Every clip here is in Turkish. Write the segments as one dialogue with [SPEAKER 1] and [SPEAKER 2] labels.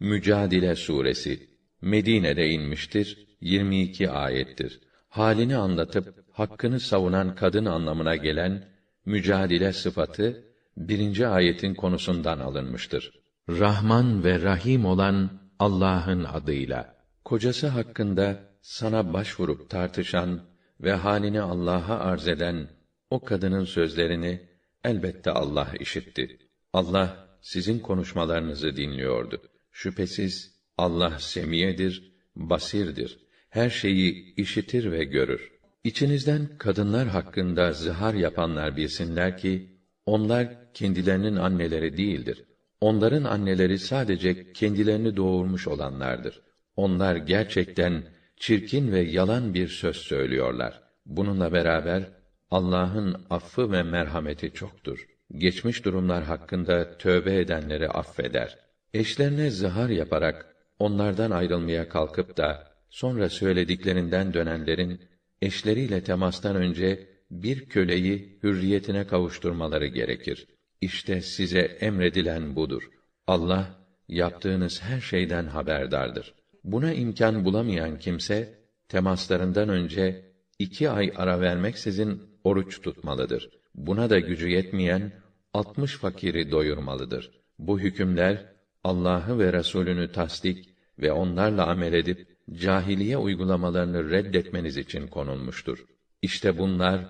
[SPEAKER 1] Mücadile suresi Medine'de inmiştir. 22 ayettir. Halini anlatıp hakkını savunan kadın anlamına gelen mücadele sıfatı birinci ayetin konusundan alınmıştır. Rahman ve Rahim olan Allah'ın adıyla. Kocası hakkında sana başvurup tartışan ve halini Allah'a arz eden o kadının sözlerini elbette Allah işitti. Allah sizin konuşmalarınızı dinliyordu. Şüphesiz Allah semiyedir, basirdir. Her şeyi işitir ve görür. İçinizden kadınlar hakkında zihar yapanlar bilsinler ki onlar kendilerinin anneleri değildir. Onların anneleri sadece kendilerini doğurmuş olanlardır. Onlar gerçekten çirkin ve yalan bir söz söylüyorlar. Bununla beraber Allah'ın affı ve merhameti çoktur. Geçmiş durumlar hakkında tövbe edenleri affeder. Eşlerine zihar yaparak onlardan ayrılmaya kalkıp da sonra söylediklerinden dönenlerin eşleriyle temastan önce bir köleyi hürriyetine kavuşturmaları gerekir. İşte size emredilen budur. Allah yaptığınız her şeyden haberdardır. Buna imkan bulamayan kimse temaslarından önce iki ay ara vermeksizin oruç tutmalıdır. Buna da gücü yetmeyen altmış fakiri doyurmalıdır. Bu hükümler Allah'ı ve Resulünü tasdik ve onlarla amel edip cahiliye uygulamalarını reddetmeniz için konulmuştur. İşte bunlar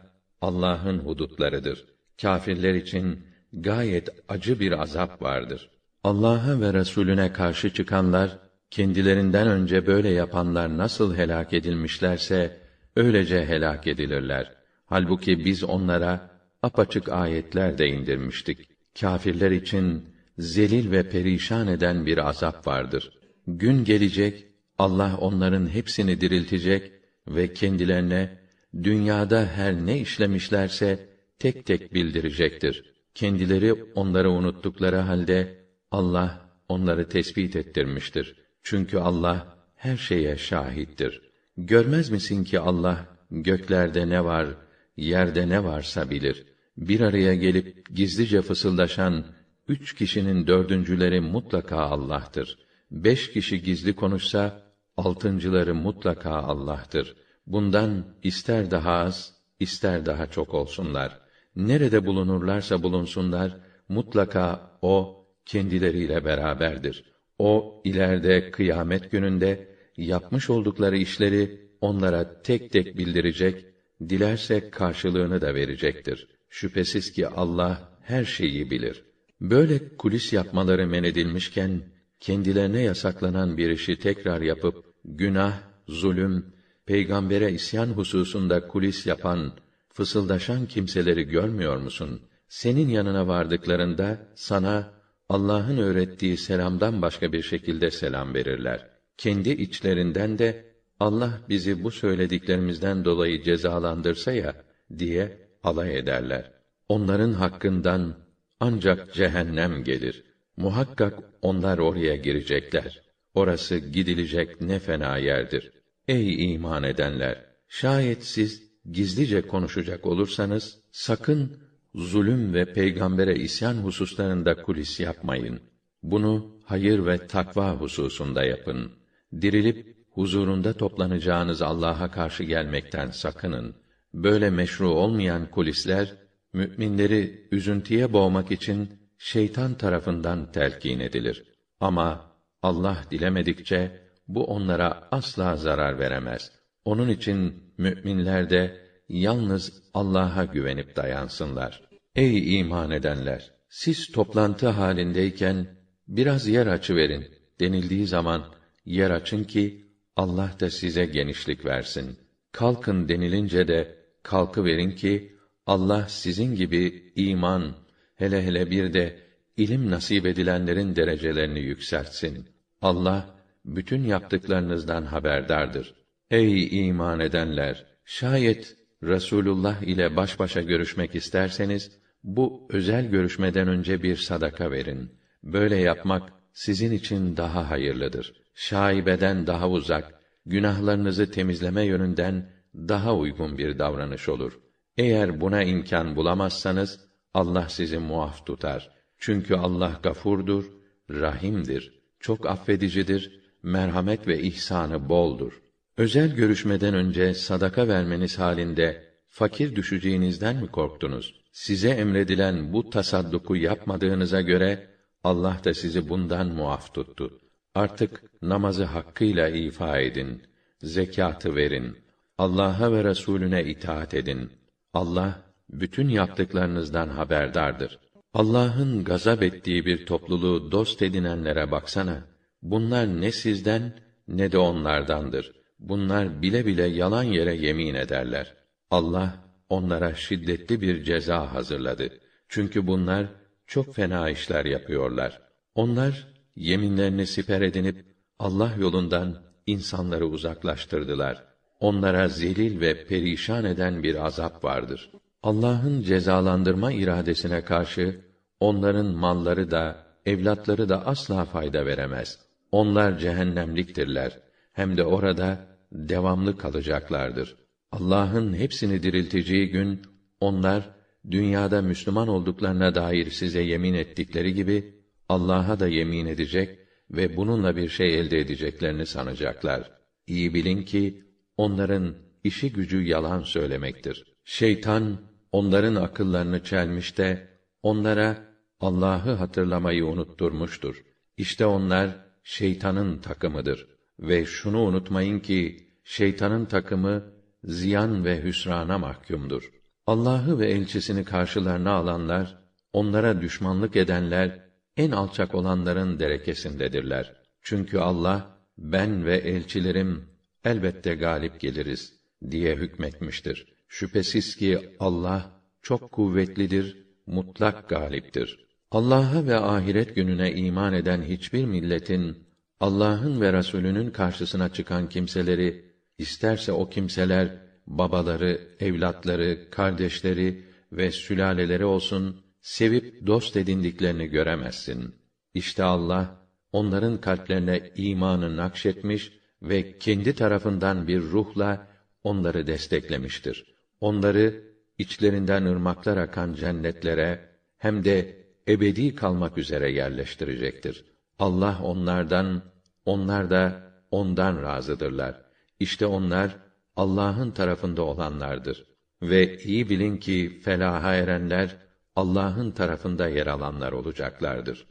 [SPEAKER 1] Allah'ın hudutlarıdır. Kâfirler için gayet acı bir azap vardır. Allah'a ve Resulüne karşı çıkanlar kendilerinden önce böyle yapanlar nasıl helak edilmişlerse öylece helak edilirler. Halbuki biz onlara apaçık ayetler de indirmiştik. Kâfirler için zelil ve perişan eden bir azap vardır. Gün gelecek, Allah onların hepsini diriltecek ve kendilerine dünyada her ne işlemişlerse tek tek bildirecektir. Kendileri onları unuttukları halde Allah onları tespit ettirmiştir. Çünkü Allah her şeye şahittir. Görmez misin ki Allah göklerde ne var, yerde ne varsa bilir. Bir araya gelip gizlice fısıldaşan üç kişinin dördüncüleri mutlaka Allah'tır. Beş kişi gizli konuşsa, altıncıları mutlaka Allah'tır. Bundan ister daha az, ister daha çok olsunlar. Nerede bulunurlarsa bulunsunlar, mutlaka O, kendileriyle beraberdir. O, ileride kıyamet gününde, yapmış oldukları işleri onlara tek tek bildirecek, dilerse karşılığını da verecektir. Şüphesiz ki Allah her şeyi bilir. Böyle kulis yapmaları men edilmişken, kendilerine yasaklanan bir işi tekrar yapıp, günah, zulüm, peygambere isyan hususunda kulis yapan, fısıldaşan kimseleri görmüyor musun? Senin yanına vardıklarında, sana, Allah'ın öğrettiği selamdan başka bir şekilde selam verirler. Kendi içlerinden de, Allah bizi bu söylediklerimizden dolayı cezalandırsa ya, diye alay ederler. Onların hakkından, ancak cehennem gelir. Muhakkak onlar oraya girecekler. Orası gidilecek ne fena yerdir. Ey iman edenler! Şayet siz gizlice konuşacak olursanız, sakın zulüm ve peygambere isyan hususlarında kulis yapmayın. Bunu hayır ve takva hususunda yapın. Dirilip huzurunda toplanacağınız Allah'a karşı gelmekten sakının. Böyle meşru olmayan kulisler müminleri üzüntüye boğmak için şeytan tarafından telkin edilir. Ama Allah dilemedikçe bu onlara asla zarar veremez. Onun için müminler de yalnız Allah'a güvenip dayansınlar. Ey iman edenler, siz toplantı halindeyken biraz yer açı verin denildiği zaman yer açın ki Allah da size genişlik versin. Kalkın denilince de kalkı verin ki Allah sizin gibi iman, hele hele bir de ilim nasip edilenlerin derecelerini yükseltsin. Allah bütün yaptıklarınızdan haberdardır. Ey iman edenler, şayet Resulullah ile baş başa görüşmek isterseniz bu özel görüşmeden önce bir sadaka verin. Böyle yapmak sizin için daha hayırlıdır. Şaibeden daha uzak, günahlarınızı temizleme yönünden daha uygun bir davranış olur. Eğer buna imkan bulamazsanız Allah sizi muaf tutar. Çünkü Allah gafurdur, rahimdir. çok affedicidir, merhamet ve ihsanı boldur. Özel görüşmeden önce sadaka vermeniz halinde fakir düşeceğinizden mi korktunuz? Size emredilen bu tasadduku yapmadığınıza göre Allah da sizi bundan muaf tuttu. Artık namazı hakkıyla ifa edin, zekatı verin, Allah'a ve Resulüne itaat edin. Allah bütün yaptıklarınızdan haberdardır. Allah'ın gazap ettiği bir topluluğu dost edinenlere baksana. Bunlar ne sizden ne de onlardandır. Bunlar bile bile yalan yere yemin ederler. Allah onlara şiddetli bir ceza hazırladı. Çünkü bunlar çok fena işler yapıyorlar. Onlar yeminlerini siper edinip Allah yolundan insanları uzaklaştırdılar. Onlara zelil ve perişan eden bir azap vardır. Allah'ın cezalandırma iradesine karşı onların malları da evlatları da asla fayda veremez. Onlar cehennemliktirler. Hem de orada devamlı kalacaklardır. Allah'ın hepsini dirilteceği gün onlar dünyada Müslüman olduklarına dair size yemin ettikleri gibi Allah'a da yemin edecek ve bununla bir şey elde edeceklerini sanacaklar. İyi bilin ki onların işi gücü yalan söylemektir. Şeytan onların akıllarını çelmiş de onlara Allah'ı hatırlamayı unutturmuştur. İşte onlar şeytanın takımıdır ve şunu unutmayın ki şeytanın takımı ziyan ve hüsrana mahkumdur. Allah'ı ve elçisini karşılarına alanlar, onlara düşmanlık edenler en alçak olanların derekesindedirler. Çünkü Allah ben ve elçilerim elbette galip geliriz diye hükmetmiştir. Şüphesiz ki Allah çok kuvvetlidir, mutlak galiptir. Allah'a ve ahiret gününe iman eden hiçbir milletin Allah'ın ve Resulünün karşısına çıkan kimseleri isterse o kimseler babaları, evlatları, kardeşleri ve sülaleleri olsun sevip dost edindiklerini göremezsin. İşte Allah onların kalplerine imanı nakşetmiş ve kendi tarafından bir ruhla onları desteklemiştir. Onları içlerinden ırmaklar akan cennetlere hem de ebedi kalmak üzere yerleştirecektir. Allah onlardan, onlar da ondan razıdırlar. İşte onlar Allah'ın tarafında olanlardır. Ve iyi bilin ki felaha erenler Allah'ın tarafında yer alanlar olacaklardır.